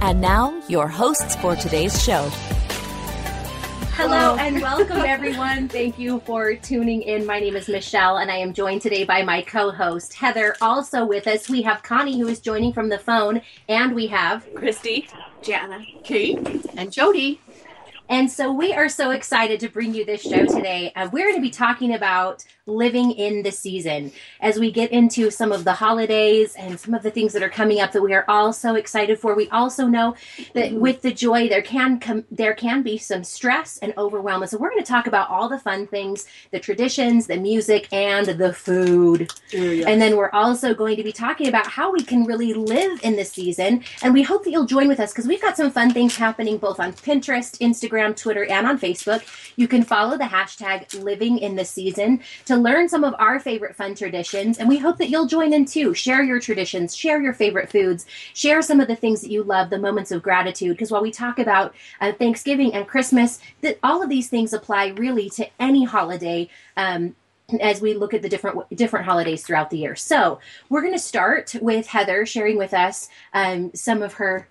And now, your hosts for today's show. Hello and welcome, everyone. Thank you for tuning in. My name is Michelle, and I am joined today by my co host, Heather. Also with us, we have Connie, who is joining from the phone, and we have Christy, Jana, Kate, and Jody. And so we are so excited to bring you this show today. Uh, we're going to be talking about living in the season as we get into some of the holidays and some of the things that are coming up that we are all so excited for. We also know that mm-hmm. with the joy there can come there can be some stress and overwhelm. And so we're going to talk about all the fun things, the traditions, the music, and the food. And then we're also going to be talking about how we can really live in the season. And we hope that you'll join with us because we've got some fun things happening both on Pinterest, Instagram, Twitter, and on Facebook. You can follow the hashtag living in the season to learn some of our favorite fun traditions. And we hope that you'll join in too. Share your traditions, share your favorite foods, share some of the things that you love, the moments of gratitude. Because while we talk about uh, Thanksgiving and Christmas, that all of these things apply really to any holiday. Um, as we look at the different different holidays throughout the year. So we're going to start with Heather sharing with us um, some of her.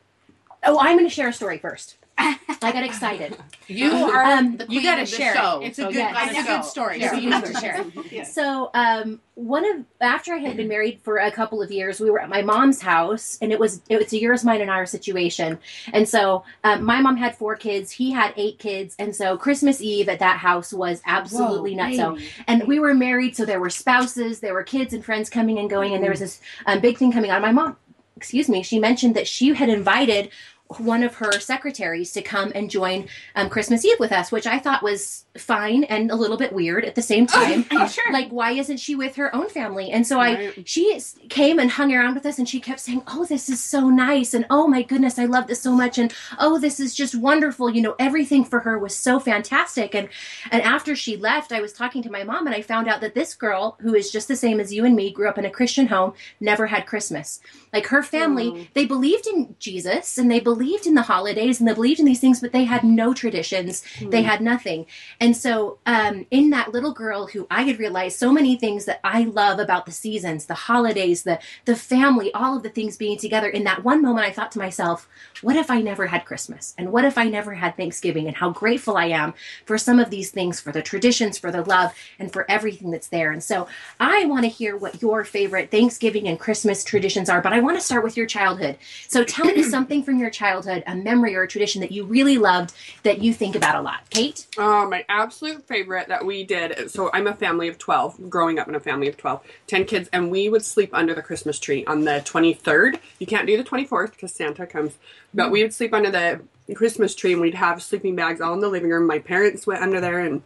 Oh, I'm going to share a story first. I got excited. You are Um, the you gotta of the share it. show. It's a good- you it's a good story, Yeah, so you have to to share. Yeah. So, um, one of after I had been married for a couple of years, we were at my mom's house, and it was it was a yours, mine, and our situation. And so, um, my mom had four kids, he had eight kids, and so Christmas Eve at that house was absolutely nuts. So, and we were married, so there were spouses, there were kids and friends coming and going, and there was this um, big thing coming on. My mom, excuse me, she mentioned that she had invited one of her secretaries to come and join um, Christmas Eve with us, which I thought was fine and a little bit weird at the same time. sure. Like, why isn't she with her own family? And so I, she came and hung around with us, and she kept saying, "Oh, this is so nice," and "Oh my goodness, I love this so much," and "Oh, this is just wonderful." You know, everything for her was so fantastic. And and after she left, I was talking to my mom, and I found out that this girl, who is just the same as you and me, grew up in a Christian home, never had Christmas. Like her family, they believed in Jesus and they believed in the holidays and they believed in these things, but they had no traditions. They had nothing. And so, um, in that little girl who I had realized so many things that I love about the seasons, the holidays, the the family, all of the things being together. In that one moment, I thought to myself, "What if I never had Christmas? And what if I never had Thanksgiving? And how grateful I am for some of these things, for the traditions, for the love, and for everything that's there." And so, I want to hear what your favorite Thanksgiving and Christmas traditions are. But I want to start with your childhood. So, tell me something from your childhood, a memory or a tradition that you really loved that you think about a lot. Kate. Uh, my absolute favorite that we did. So I'm a family of twelve, growing up in a family of 12, 10 kids, and we would sleep under the Christmas tree on the twenty third. You can't do the twenty fourth because Santa comes, but we would sleep under the Christmas tree, and we'd have sleeping bags all in the living room. My parents went under there and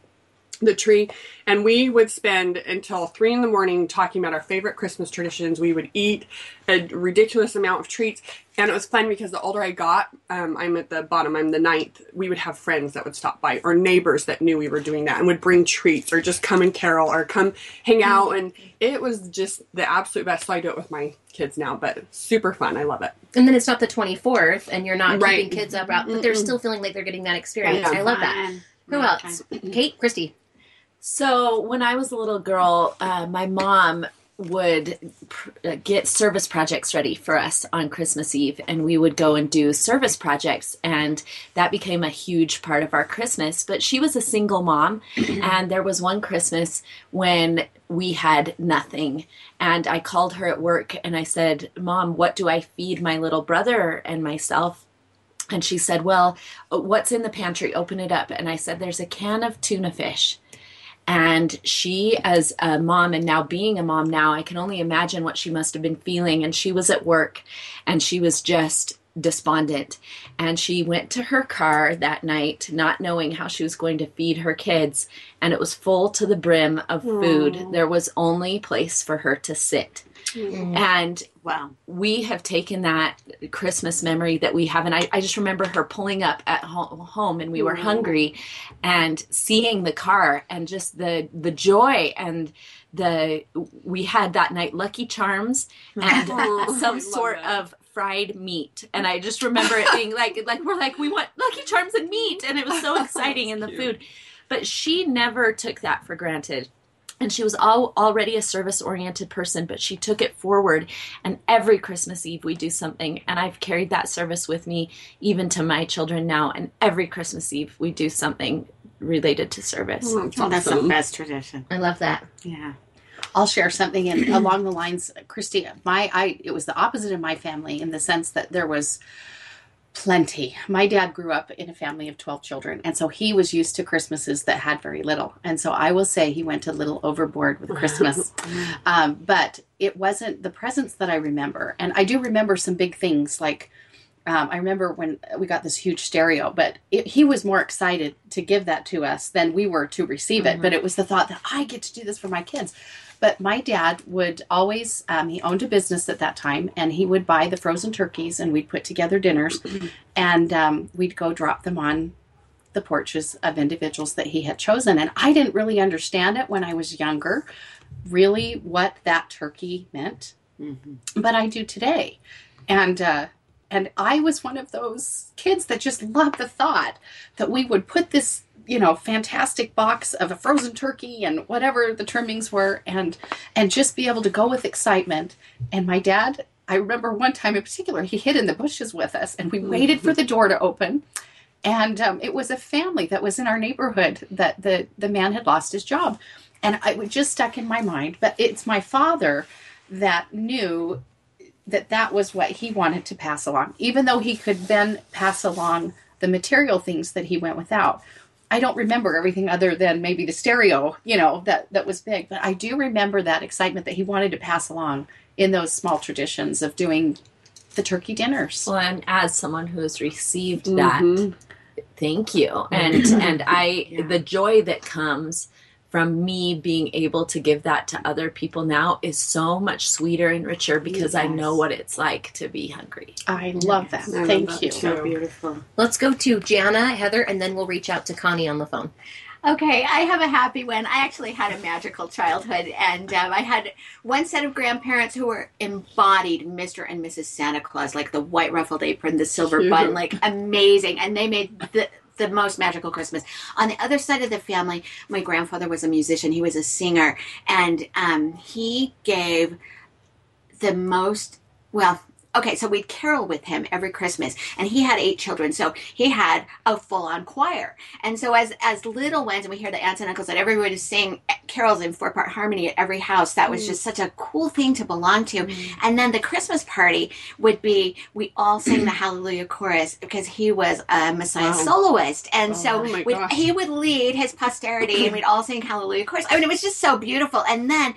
the tree and we would spend until three in the morning talking about our favorite christmas traditions we would eat a ridiculous amount of treats and it was fun because the older i got um, i'm at the bottom i'm the ninth we would have friends that would stop by or neighbors that knew we were doing that and would bring treats or just come and carol or come hang out and it was just the absolute best so i do it with my kids now but super fun i love it And then it's not the 24th, and you're not Right. keeping kids up out, but they're still feeling like they're getting that experience. Yeah. I love that. Who else? Kate, Christy. So, when I was a little girl, uh, my mom would pr- uh, get service projects ready for us on Christmas Eve, and we would go and do service projects, and that became a huge part of our Christmas. But she was a single mom, and there was one Christmas when we had nothing, and I called her at work and I said, Mom, what do I feed my little brother and myself? And she said, Well, what's in the pantry? Open it up. And I said, There's a can of tuna fish. And she, as a mom, and now being a mom now, I can only imagine what she must have been feeling. And she was at work and she was just despondent. And she went to her car that night, not knowing how she was going to feed her kids. And it was full to the brim of food. There was only place for her to sit. Mm-hmm. And Wow. we have taken that Christmas memory that we have, and I, I just remember her pulling up at ho- home, and we were mm-hmm. hungry, and seeing the car, and just the the joy and the we had that night Lucky Charms and Oh, some sort that. of fried meat, and I just remember it being like like we're like we want Lucky Charms and meat, and it was so exciting in the Cute. food, but she never took that for granted and she was all, already a service oriented person but she took it forward and every christmas eve we do something and i've carried that service with me even to my children now and every christmas eve we do something related to service Oh, that's that's the best tradition. I love that. Yeah. I'll share something in, along the lines, Christy. My, I, it was the opposite of my family in the sense that there was plenty. My dad grew up in a family of twelve children, and so he was used to Christmases that had very little. And so I will say he went a little overboard with Christmas, um, but it wasn't the presents that I remember. And I do remember some big things like. Um, I remember when we got this huge stereo, but it, he was more excited to give that to us than we were to receive it. But it was the thought that I get to do this for my kids. But my dad would always, um, he owned a business at that time, and he would buy the frozen turkeys and we'd put together dinners and um, we'd go drop them on the porches of individuals that he had chosen. And I didn't really understand it when I was younger, really what that turkey meant, but I do today. And, uh, and I was one of those kids that just loved the thought that we would put this, you know, fantastic box of a frozen turkey and whatever the trimmings were, and and just be able to go with excitement. And my dad, I remember one time in particular, he hid in the bushes with us, and we waited for the door to open. And um, it was a family that was in our neighborhood that the the man had lost his job, and I, it was just stuck in my mind. But it's my father that knew that that was what he wanted to pass along, even though he could then pass along the material things that he went without. I don't remember everything other than maybe the stereo, you know, that that was big, but I do remember that excitement that he wanted to pass along in those small traditions of doing the turkey dinners. well and as someone who has received that Mhm. thank you and and i the joy that comes from me being able to give that to other people now is so much sweeter and richer because i know what it's like to be hungry I love that. I Thank that you. too. So beautiful. Let's go to Jana, Heather, and then we'll reach out to Connie on the phone. Okay, I have a happy one. I actually had a magical childhood, and um, I had one set of grandparents who were embodied Mr. and Mrs. Santa Claus, like the white ruffled apron, the silver Cute. bun, like amazing, and they made the the most magical Christmas. On the other side of the family, my grandfather was a musician. He was a singer, and um, he gave the most well okay so we'd carol with him every christmas and he had eight children so he had a full-on choir. And so as as little ones and we hear the aunts and uncles that everybody would sing carols in four part harmony at every house that was mm. just such a cool thing to belong to. Mm. And then the christmas party would be we all sing the hallelujah chorus because he was a messiah Wow. soloist. And oh so Oh we'd- he would lead his posterity and we'd all sing hallelujah chorus. I mean it was just so beautiful. And then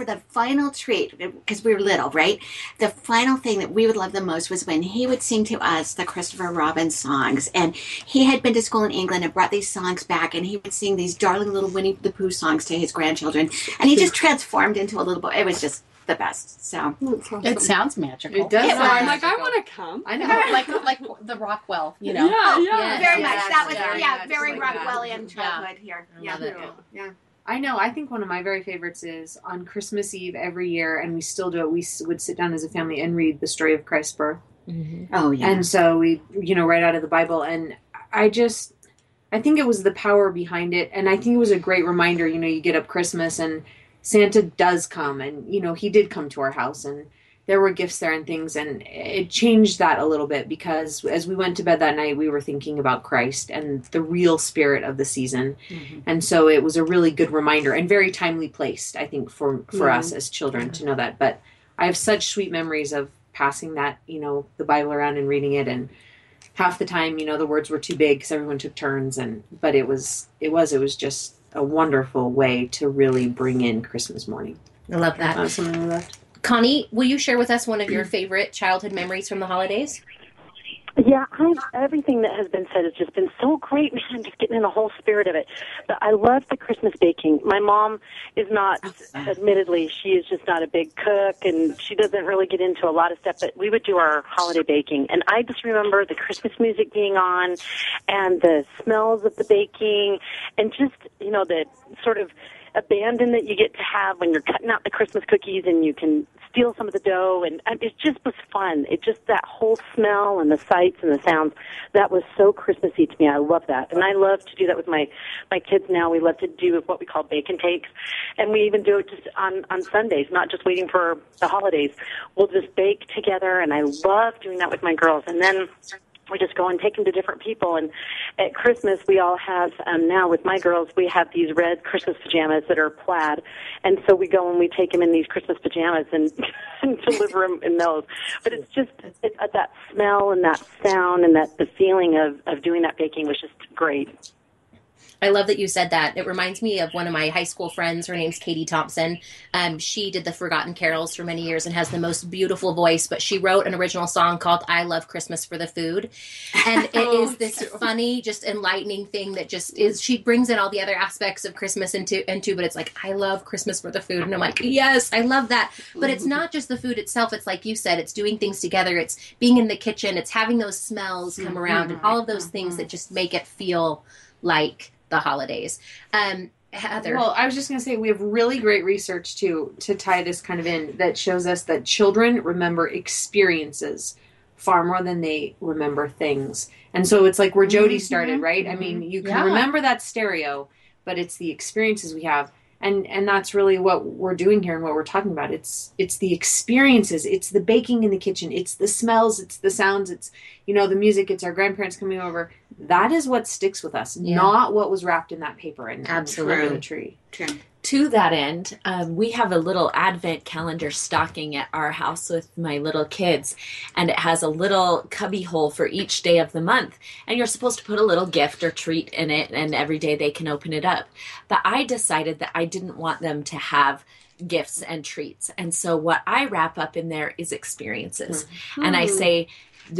for the final treat, because we were little, right? The final thing that we would love the most was when he would sing to us the Christopher Robin songs. And he had been to school in England and brought these songs back, and he would sing these darling little Winnie the Pooh songs to his grandchildren. And he just transformed into a little boy. It was just the best. So, That's awesome. It sounds magical. It does It sound I'm like, I want to come. I know. like like the Rockwell, you know. Yeah, yeah. Yes. very yes, much. That was, very yeah, much very like. Rockwellian childhood here. I Yeah. love it. Yeah. Yeah. I know. I think one of my very favorites is on Christmas Eve every year, and we still do it. We would sit down as a family and read the story of Christ's birth. Mm-hmm. Oh, yeah. And so we, you know, right out of the Bible. And I just, I think it was the power behind it. And I think it was a great reminder. You know, you get up Christmas and Santa does come, and, you know, he did come to our house, and there were gifts there and things. And it changed that a little bit because as we went to bed that night, we were thinking about Christ and the real spirit of the season. And so it was a really good reminder and very timely placed, I think, for, for Mhm. us as children to know that. But I have such sweet memories of passing that, you know, the Bible around and reading it. And half the time, you know, the words were too big because everyone took turns. And but it was, it was, it was just a wonderful way to really bring in Christmas morning. I love that. Something left. Connie, will you share with us one of your favorite childhood memories from the holidays? Yeah, I everything that has been said has just been so great, man. Just getting in the whole spirit of it. But I love the Christmas baking. My mom is not, admittedly, she is just not a big cook, and she doesn't really get into a lot of stuff. But we would do our holiday baking, and I just remember the Christmas music being on, and the smells of the baking, and just you know the sort of abandon that you get to have when you're cutting out the Christmas cookies and you can steal some of the dough and and it just was fun. It just that whole smell and the sights and the sounds that was so Christmassy to me. I love that, and I love to do that with my my kids now. We love to do what we call bacon takes, and we even do it just on on Sundays, not just waiting for the holidays. We'll just bake together, and I love doing that with my girls. And then we just go and take them to different people. And at Christmas, we all have um, now with my girls, we have these red Christmas pajamas that are plaid, and so we go and we take them in these Christmas pajamas and, and deliver them in those. But it's just it, uh, that smell and that sound and that the feeling of of doing that baking was just great. I love that you said that. It reminds me of one of my high school friends. Her name's Katie Thompson. Um, she did the Forgotten Carols for many years and has the most beautiful voice. But she wrote an original song called "I Love Christmas for the Food," and it Oh, is this funny, just enlightening thing that just is. She brings in all the other aspects of Christmas into into, but it's like I love Christmas for the food, and I'm like, yes, I love that. But it's mm-hmm. not just the food itself. It's like you said, it's doing things together. It's being in the kitchen. It's having those smells come around, and mm-hmm. all of those things that mm-hmm. just make it feel like the holidays. Um, Heather, Well, I was just going to say we have really great research too to tie this kind of in that shows us that children remember experiences far more than they remember things. And so it's like where Jody started, right? I mean, you can Yeah. remember that stereo, but it's the experiences we have. And and that's really what we're doing here and what we're talking about. It's it's the experiences, it's the baking in the kitchen, it's the smells, it's the sounds, it's you know, the music, it's our grandparents coming over. That is what sticks with us, Yeah. not what was wrapped in that paper and Absolutely. the tree. True. To that end, um, we have a little advent calendar stocking at our house with my little kids, and it has a little cubby hole for each day of the month. And you're supposed to put a little gift or treat in it, and every day they can open it up. But I decided that I didn't want them to have gifts and treats, and so what I wrap up in there is experiences, and I say.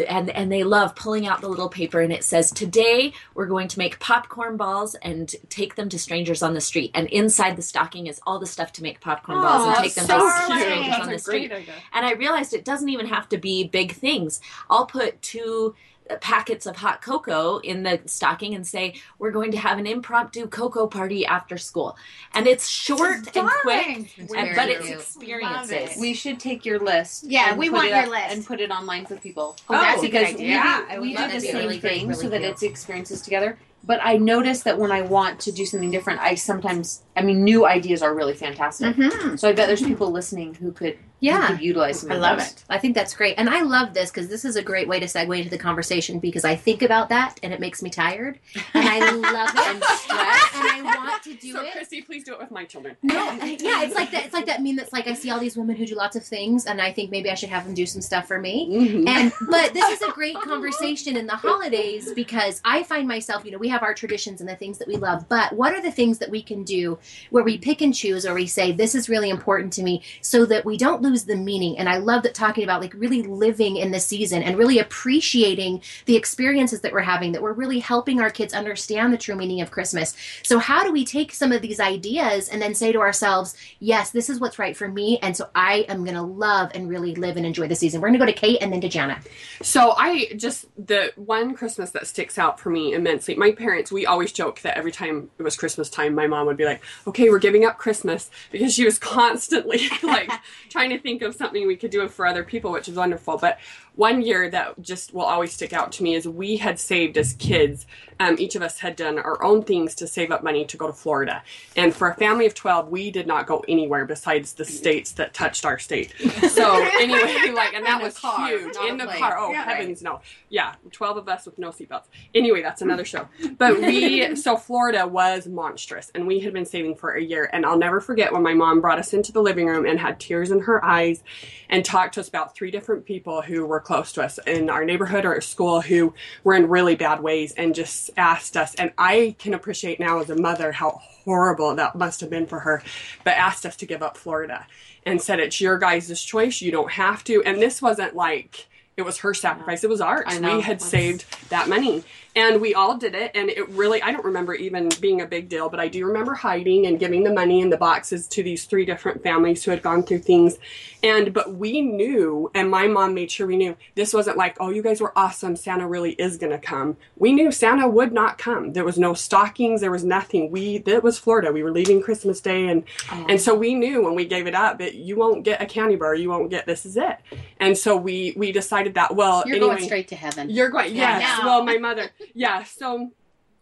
And and they love pulling out the little paper and it says today we're going to make popcorn balls and take them to strangers on the street and inside the stocking is all the stuff to make popcorn balls and take them so to cute. strangers That's on the street. idea. And I realized it doesn't even have to be big things. I'll put two packets of hot cocoa in the stocking and say we're going to have an impromptu cocoa party after school. And it's short and quick, and, but it's cute. experiences. We should take your list. Yeah, we want your up list. and put it online for people. Oh, that's a good because idea. we Yeah, do, we do the same really thing great, so really that it's experiences together. But I noticed that when I want to do something different, I sometimes, I mean, new ideas are really fantastic. Mhm. So I bet there's people listening who could, Yeah. who could utilize some I of love those. it. I think that's great. And I love this because this is a great way to segue into the conversation because I think about that and it makes me tired. And I love it and stress and I want to do so, it. Chrissy, please do it with my children. No, yeah, it's like that. It's like that meme that's like I see all these women who do lots of things, and I think maybe I should have them do some stuff for me. Mm-hmm. And but this is a great conversation in the holidays because I find myself, you know, we have our traditions and the things that we love, but what are the things that we can do where we pick and choose, or we say this is really important to me, so that we don't lose the meaning. And I love that talking about like really living in the season and really appreciating the experiences that we're having, that we're really helping our kids understand the true meaning of Christmas. So how do we take some of these ideas and then say to ourselves, yes, this is what's right for me, and so I am going to love and really live and enjoy the season. We're going to go to Kate and then to Jana. So I just the one Christmas that sticks out for me immensely. My parents, we always joke that every time it was Christmas time, my mom would be like, "Okay, we're giving up Christmas," because she was constantly like trying to think of something we could do for other people, which is wonderful. But one year that just will always stick out to me is we had saved as kids. Um, each of us had done our own things to save up money to go to Florida, and for a family of twelve, we did not go anywhere besides the states that touched our state. So anyway, like, and that was car, huge in the plane. car. Oh Yeah. heavens, no! Yeah, twelve of us with no seatbelts. Anyway, that's another show. But we, so Florida was monstrous, and we had been saving for a year. And I'll never forget when my mom brought us into the living room and had tears in her eyes, and talked to us about three different people who were close to us in our neighborhood or at school who were in really bad ways, and just asked us. And I can appreciate now as a mother how horrible that must have been for her, but asked us to give up Florida and said it's your guys' choice. You don't have to. And this wasn't like It was her sacrifice. It was ours. We had saved that money. And we all did it. And it really, I don't remember even being a big deal, but I do remember hiding and giving the money in the boxes to these three different families who had gone through things. And, but we knew, and my mom made sure we knew this wasn't like, oh, you guys were awesome. Santa really is going to come. We knew Santa would not come. There was no stockings. There was nothing. We, that was Florida. We were leaving Christmas Day. And, and so we knew when we gave it up that you won't get a candy bar. You won't get, this is it. And so we, we decided that, well, You're anyway, going straight to heaven. you're going, Yeah, yes. I know. Well, my mother, yeah. So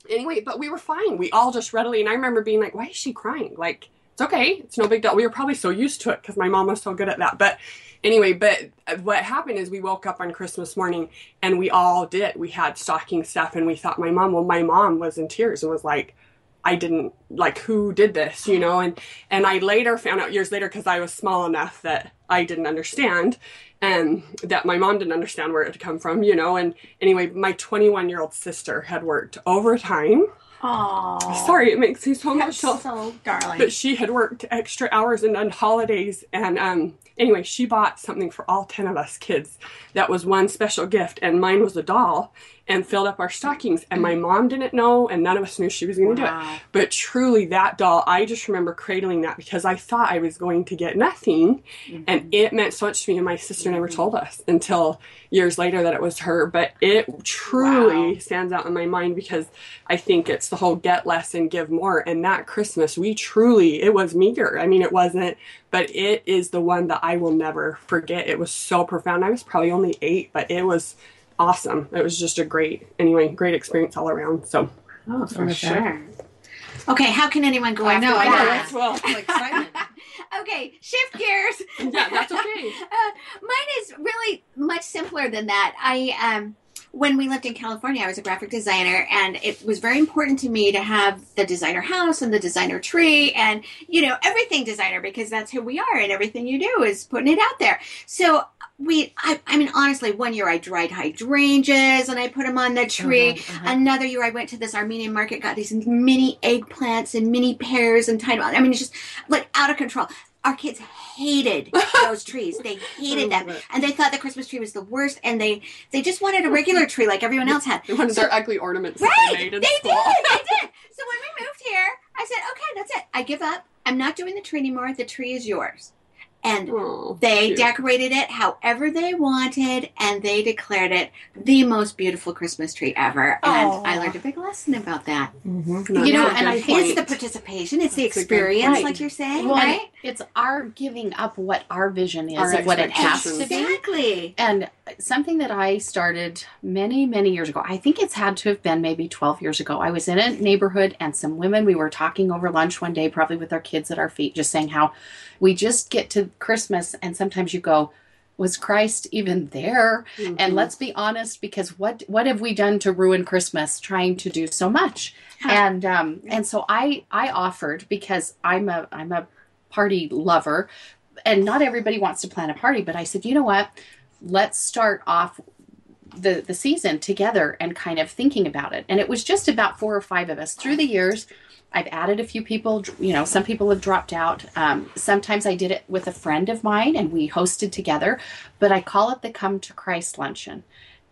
anyway, but we were fine. We all just readily, and I remember being like, why is she crying? Like, it's okay. It's no big deal. We were probably so used to it because my mom was so good at that. But anyway, but uh, what happened is we woke up on Christmas morning and we all did. We had stocking stuff and we thought my mom, well, my mom was in tears and was like, I didn't like who did this, you know, and and I later found out years later because I was small enough that I didn't understand, and that my mom didn't understand where it had come from, you know. And anyway, my 21 year old sister had worked overtime. Oh, Sorry, it makes me so that's emotional. so darling. But she had worked extra hours and on holidays. And um, anyway, she bought something for all 10 of us kids. That was one special gift. And mine was a doll and filled up our stockings. And my mm. mom didn't know, and none of us knew she was going to do it. But truly, that doll, I just remember cradling that because I thought I was going to get nothing. Mm-hmm. And it meant so much to me. And my sister never mm-hmm. told us until years later that it was her. But it truly Wow. stands out in my mind because I think it's the whole get less and give more. And that Christmas, we truly, it was meager. I mean, it wasn't, but it is the one that I will never forget. It was so profound. I was probably only eight, but it was awesome. It was just a great, anyway, great experience all around. So, Oh, for sure. okay, how can anyone go I after know, I know, that's well, like okay, shift gears. yeah, that's okay. Uh, mine is really much simpler than that. I um when we lived in California, I was a graphic designer, and it was very important to me to have the designer house and the designer tree, and you know everything designer because that's who we are, and everything you do is putting it out there. So we, I, I mean, honestly, one year I dried hydrangeas and I put them on the tree. Uh-huh, Another year I went to this Armenian market, got these mini eggplants and mini pears and tied them. I mean, it's just like out of control. Our kids hated those trees. They hated oh them, and they thought the Christmas tree was the worst. And they they just wanted a regular tree like everyone else had. They wanted their ugly ornaments Right, that they made they did. They did. So when we moved here, I said, "Okay, that's it. I give up. I'm not doing the tree anymore. The tree is yours." And Oh, they cute. decorated it however they wanted, and they declared it the most beautiful Christmas tree ever. And Aw. I learned a big lesson about that. Mm-hmm. No, You know, and good I It's the participation, it's the That's a good experience, point. like you're saying, Well, right? it's our giving up what our vision is Our of what it has to be. Exactly. And something that I started many, many years ago, I think it's had to have been maybe 12 years ago. I was in a neighborhood and some women, we were talking over lunch one day, probably with our kids at our feet, just saying how we just get to Christmas and sometimes you go, was Christ even there? Mm-hmm. And let's be honest, because what what have we done to ruin Christmas? Trying to do so much, and um, and so I I offered because I'm a I'm a party lover, and not everybody wants to plan a party, but I said, you know what? Let's start off the the season together and kind of thinking about it. And it was just about four or five of us through the years. I've added a few people. You know, some people have dropped out. Um, sometimes I did it with a friend of mine, and we hosted together. But I call it the Come to Christ luncheon.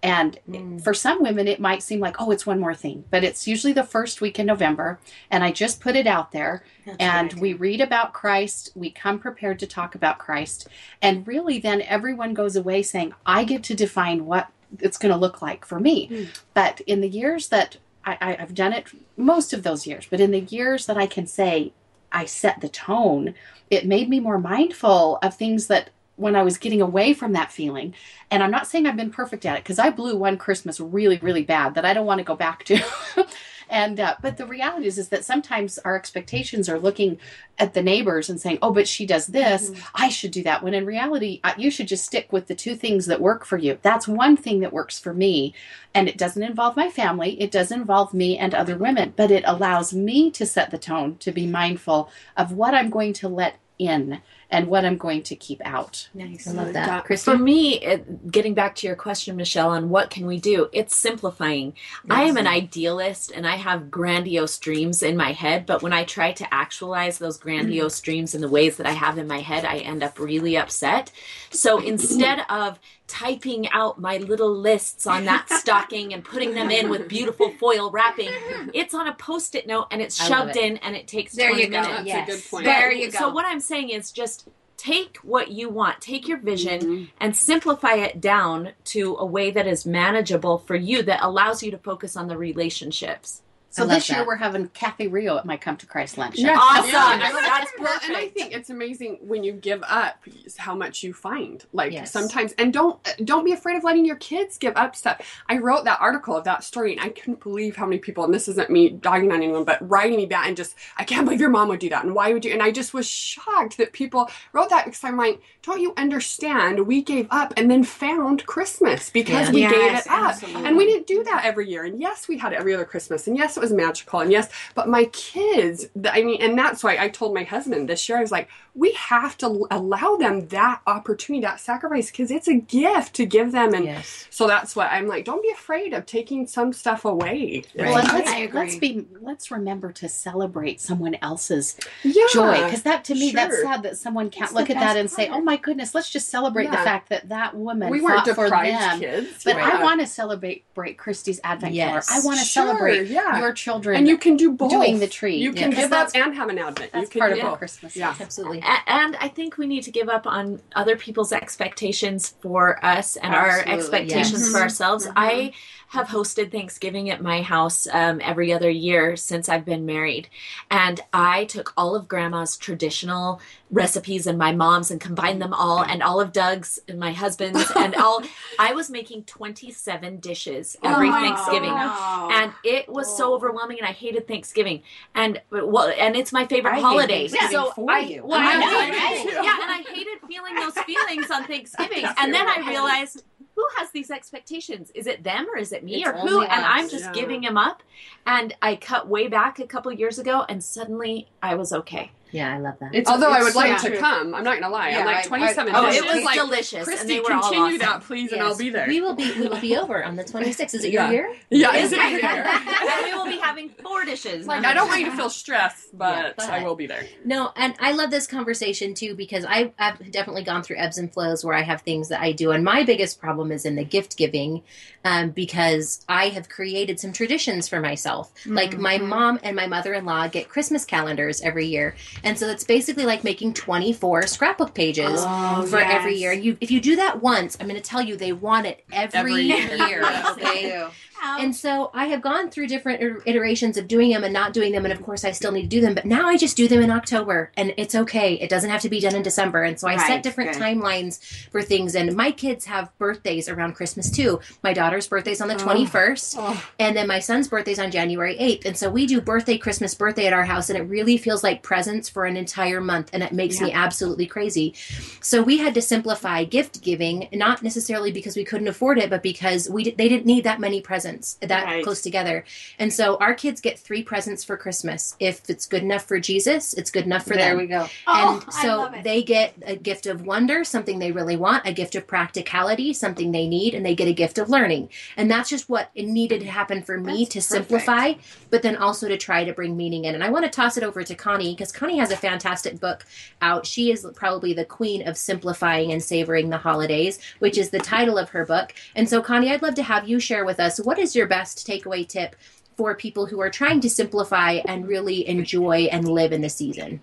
And for some women, it might seem like, oh, it's one more thing, but it's usually the first week in November. And I just put it out there and we read about Christ. We come prepared to talk about Christ. And really, then everyone goes away saying, I get to define what it's going to look like for me. But in the years that I, I, I've done it, most of those years, but in the years that I can say I set the tone, it made me more mindful of things that when I was getting away from that feeling. And I'm not saying I've been perfect at it because I blew one Christmas really, really bad that I don't want to go back to. and uh, but the reality is, is that sometimes our expectations are looking at the neighbors and saying, "Oh, but she does this, I should do that." When in reality, uh, you should just stick with the two things that work for you. That's one thing that works for me, and it doesn't involve my family. It does involve me and other women, but it allows me to set the tone to be mindful of what I'm going to let in and what I'm going to keep out. Nice. I love that. that. Christy? For me, it, getting back to your question, Michelle, on what can we do, it's simplifying. I am an idealist and I have grandiose dreams in my head, but when I try to actualize those grandiose dreams in the ways that I have in my head, I end up really upset. So instead of typing out my little lists on that stocking and putting them in with beautiful foil wrapping, it's on a post it note and it's shoved it. in and it takes There 20 you go. minutes. That's Yes. a good point. There But- you go. So what I'm saying is just take what you want, take your vision Mm-hmm. and simplify it down to a way that is manageable for you that allows you to focus on the relationships. So I love this year we're having Kathy Rio at my Come to Christ luncheon. Yes. Awesome. Yeah, That's Well, and I think it's amazing when you give up how much you find. Like Yes. sometimes, and don't don't be afraid of letting your kids give up stuff. I wrote that article of that story, and I couldn't believe how many people. And this isn't me dogging on anyone, but writing me back and just, I can't believe your mom would do that, and why would you? And I just was shocked that people wrote that because I'm like, don't you understand? We gave up and then found Christmas because Yeah. we Yes, gave it up, absolutely. and we didn't do that every year. And yes, we had it every other Christmas, and yes, it was magical, and yes, but my kids, I mean, and that's why I told my husband this year, I was like, we have to allow them that opportunity, that sacrifice, because it's a gift to give them. And Yes. so that's what I'm like, don't be afraid of taking some stuff away. Right. Well, let's, agree. let's be let's remember to celebrate someone else's Yeah. joy because that to me that's sad that someone can't That's look at that best and say, "Oh my goodness, let's just celebrate the fact that that woman we weren't fought for deprived them." kids. But yeah. I want to celebrate break Christy's Advent Yes. calendar. I want to Sure, celebrate yeah. Your children and you can do both. doing the tree. You can because give up and have an advent. that's you can part do of what. Christmas Yeah. is. Absolutely. And I think we need to give up on other people's expectations for us and our expectations yes. for ourselves. Mhm. I have hosted Thanksgiving at my house um, every other year since I've been married. And I took all of grandma's traditional recipes and my mom's and combined them all and all of Doug's and my husband's and all. I was making 27 dishes every Oh Thanksgiving gosh. and it was so overwhelming and i hated thanksgiving and well and it's my favorite I hate holiday Thanksgiving so for I, you. well, I I know, hated- right? yeah and i hated feeling those feelings on thanksgiving and then i realized who has these expectations? Is it them or is it me It's or who? only and i'm just Yeah. giving them up. And i cut way back a couple years ago and suddenly i was okay Yeah, I love that. It's, Although I it's would like so to come, I'm not gonna lie. Yeah, I'm like 27 I- oh it was like, delicious Christy, and they were continue awesome that, please, and I'll be there. We will be we will be over on the 26th. Is it Yeah. your year? yeah, Is is it it? here? and we will be having four dishes Like, I don't want you to feel stressed, but, but- I will be there. No, and I love this conversation too because I, I've definitely gone through ebbs and flows where I have things that I do, and my biggest problem is in the gift giving, um, because I have created some traditions for myself. Like my mom and my mother in law get Christmas calendars every year, and so it's basically like making twenty four scrapbook pages Oh, for every year. And you, if you do that once, I'm going to tell you they want it every, Every year. year. Okay. And so I have gone through different iterations of doing them and not doing them, and of course I still need to do them. But now I just do them in October, and it's okay. It doesn't have to be done in December. And so I set different good. timelines for things. And my kids have birthdays around Christmas too. My daughter's birthday's on the oh. twenty first, Oh. and then my son's birthday's on January eighth. And so we do birthday, Christmas, birthday at our house, and it really feels like presents for an entire month, and it makes me absolutely crazy. So we had to simplify gift giving, not necessarily because we couldn't afford it, but because we di- they didn't need that many presents that Right. close together. And so our kids get three presents for Christmas. If it's good enough for Jesus, it's good enough for there them. There we go. Oh, and I so they get a gift of wonder, something they really want, a gift of practicality, something they need, and they get a gift of learning. And that's just what it needed to happen for me That's to perfect. simplify, but then also to try to bring meaning in. And I want to toss it over to Connie because Connie has a fantastic book out. She is probably the queen of simplifying and savoring the holidays, which is the title of her book. And so, Connie, I'd love to have you share with us what is your best takeaway tip for people who are trying to simplify and really enjoy and live in the season?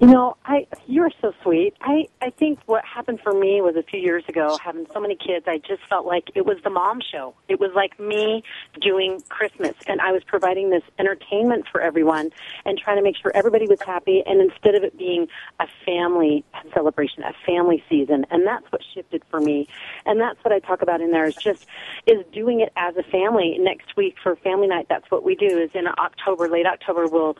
You know, I you're so sweet. I I think what happened for me was a few years ago, having so many kids. I just felt like it was the mom show. It was like me doing Christmas, and I was providing this entertainment for everyone and trying to make sure everybody was happy. And instead of it being a family celebration, a family season, and that's what shifted for me. And that's what I talk about in there is just is doing it as a family. Next week for family night, that's what we do. Is in October, late October, we'll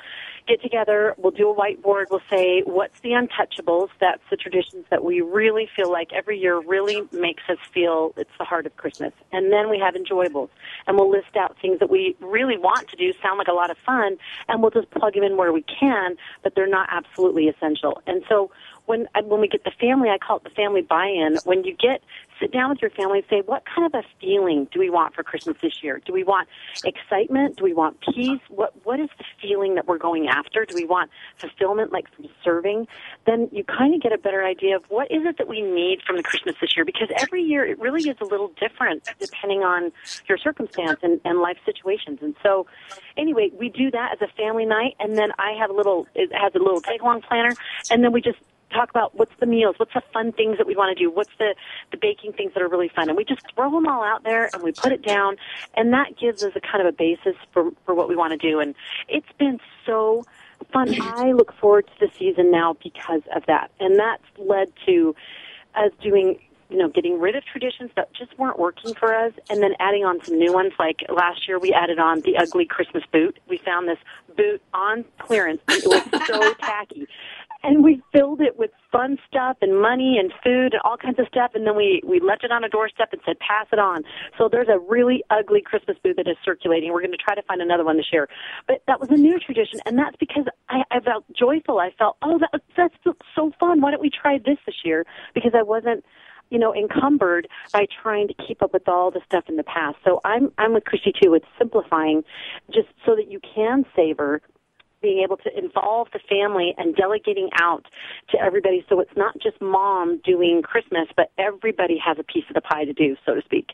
get together, we'll do a whiteboard, we'll say what's the untouchables. That's the traditions that we really feel like every year really makes us feel it's the heart of Christmas. And then we have enjoyables, and we'll list out things that we really want to do, sound like a lot of fun, and we'll just plug them in where we can, but they're not absolutely essential. And so when when we get the family, I call it the family buy-in. When you get sit down with your family and say, what kind of a feeling do we want for Christmas this year? Do we want excitement? Do we want peace? What what is the feeling that we're going after? Do we want fulfillment, like from serving? Then you kind of get a better idea of what is it that we need from the Christmas this year. Because every year it really is a little different depending on your circumstance and, and life situations. And so, anyway, we do that as a family night, and then I have a little. It has a little take along planner, and then we just talk about what's the meals, what's the fun things that we want to do, what's the the baking things that are really fun, and we just throw them all out there and we put it down, and that gives us a kind of a basis for for what we want to do, and it's been so fun. I look forward to the season now because of that, and that's led to us doing you know, getting rid of traditions that just weren't working for us and then adding on some new ones. Like last year we added on the ugly Christmas boot. We found this boot on clearance. It was so tacky and we filled it with fun stuff and money and food and all kinds of stuff. And then we we left it on a doorstep and said pass it on. So there's a really ugly christmas booth that is circulating. We're going to try to find another one this year. But that was a new tradition. And that's because i i felt joyful. I felt oh that that's so fun. Why don't we try this this year? Because i wasn't you know, encumbered by trying to keep up with all the stuff in the past. So I'm I'm with Christy too with simplifying, just so that you can savor being able to involve the family and delegating out to everybody so it's not just mom doing Christmas, but everybody has a piece of the pie to do, so to speak.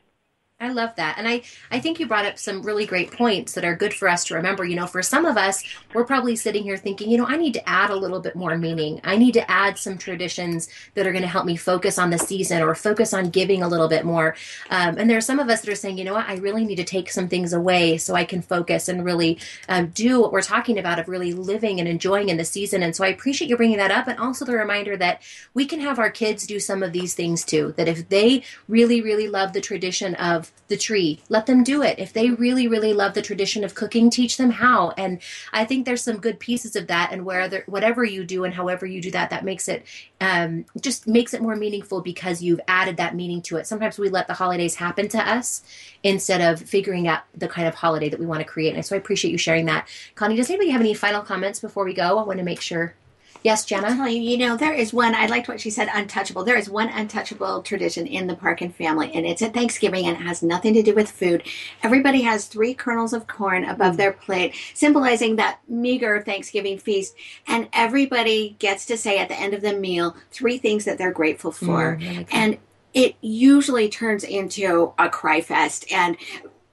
I love that. And I, I think you brought up some really great points that are good for us to remember. You know, for some of us, we're probably sitting here thinking, you know, I need to add a little bit more meaning. I need to add some traditions that are going to help me focus on the season or focus on giving a little bit more. Um, and there are some of us that are saying, you know what, I really need to take some things away so I can focus and really um, do what we're talking about of really living and enjoying in the season. And so I appreciate you bringing that up. And also the reminder that we can have our kids do some of these things too. That if they really, really love the tradition of the tree. Let them do it. If they really, really love the tradition of cooking, teach them how. And I think there's some good pieces of that. And where whatever you do and however you do that, that makes it um, just makes it more meaningful because you've added that meaning to it. Sometimes we let the holidays happen to us instead of figuring out the kind of holiday that we want to create. And so I appreciate you sharing that. Connie, does anybody have any final comments before we go? I want to make sure. Yes, Jenna. i you, you know, there is one. I liked what she said. Untouchable. There is one untouchable tradition in the Parkin family, and it's at Thanksgiving, and it has nothing to do with food. Everybody has three kernels of corn above their plate, symbolizing that meager Thanksgiving feast. And everybody gets to say at the end of the meal three things that they're grateful for, mm, and it usually turns into a cry fest and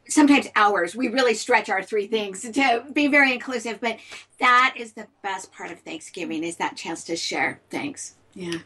sometimes hours. We really stretch our three things to be very inclusive, but that is the best part of Thanksgiving is that chance to share things. Yeah.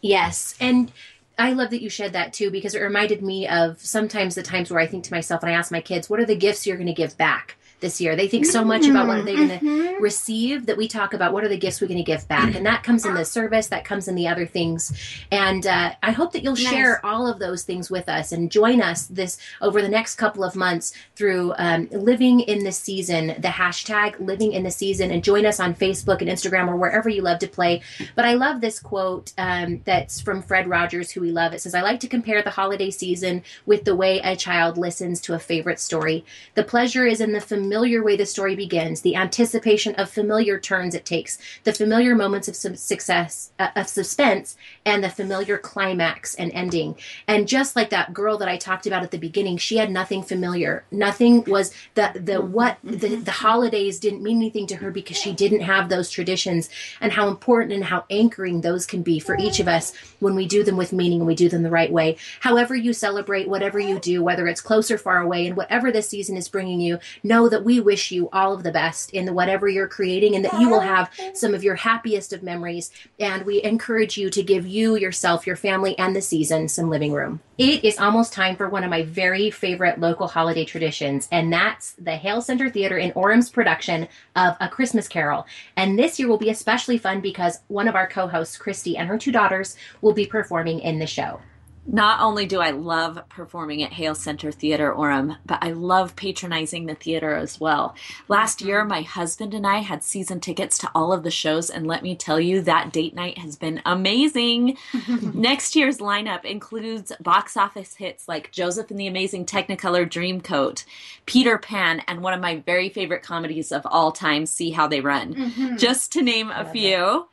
Yes. And I love that you shared that too because it reminded me of sometimes the times where I think to myself and I ask my kids, what are the gifts you're going to give back? This year. They think so much about what are they're going to mm-hmm. receive that we talk about what are the gifts we're going to give back. And that comes in the service, that comes in the other things. And uh, I hope that you'll nice. share all of those things with us and join us this over the next couple of months through um, living in the season, the hashtag living in the season, and join us on Facebook and Instagram or wherever you love to play. But I love this quote um, that's from Fred Rogers, who we love. It says, I like to compare the holiday season with the way a child listens to a favorite story. The pleasure is in the familiar familiar way the story begins, the anticipation of familiar turns it takes, the familiar moments of success, uh, of suspense, and the familiar climax and ending. And just like that girl that I talked about at the beginning, she had nothing familiar. Nothing was the the what the, the holidays didn't mean anything to her because she didn't have those traditions and how important and how anchoring those can be for each of us when we do them with meaning and we do them the right way. However you celebrate, whatever you do, whether it's close or far away, and whatever this season is bringing you, know that that we wish you all of the best in whatever you're creating and that you will have some of your happiest of memories. And we encourage you to give you, yourself, your family, and the season some living room. It is almost time for one of my very favorite local holiday traditions, and that's the Hale Center Theater in Orem's production of A Christmas Carol. And this year will be especially fun because one of our co hosts, Christy, and her two daughters will be performing in the show. Not only do I love performing at Hale Center Theater Orem, but I love patronizing the theater as well. Last year, my husband and I had season tickets to all of the shows, and let me tell you, that date night has been amazing. Next year's lineup includes box office hits like Joseph and the Amazing Technicolor Dreamcoat, Peter Pan, and one of my very favorite comedies of all time, See How They Run, mm-hmm. just to name a few.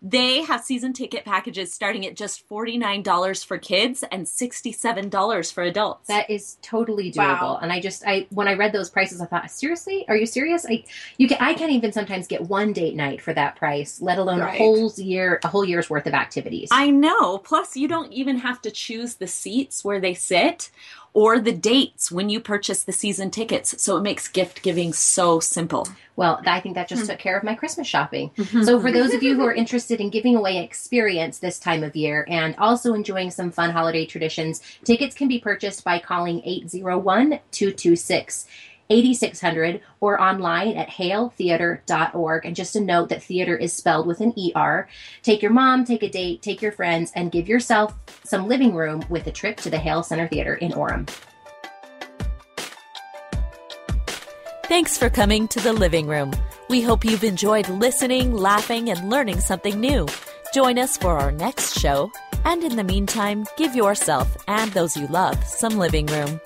They have season ticket packages starting at just $49 for kids and $67 for adults. That is totally doable. Wow. And I just I when I read those prices I thought, seriously? Are you serious? I you can I can't even sometimes get one date night for that price, let alone Right. a whole year a whole year's worth of activities. I know. Plus, you don't even have to choose the seats where they sit or the dates when you purchase the season tickets. So it makes gift giving so simple. Well, I think that just hmm. took care of my Christmas shopping. Mm-hmm. so, for those of you who are interested in giving away an experience this time of year and also enjoying some fun holiday traditions, tickets can be purchased by calling 801 226 8600 or online at haletheater.org. And just a note that theater is spelled with an ER. Take your mom, take a date, take your friends, and give yourself some living room with a trip to the Hale Center Theater in Orem. Thanks for coming to the living room. We hope you've enjoyed listening, laughing, and learning something new. Join us for our next show, and in the meantime, give yourself and those you love some living room.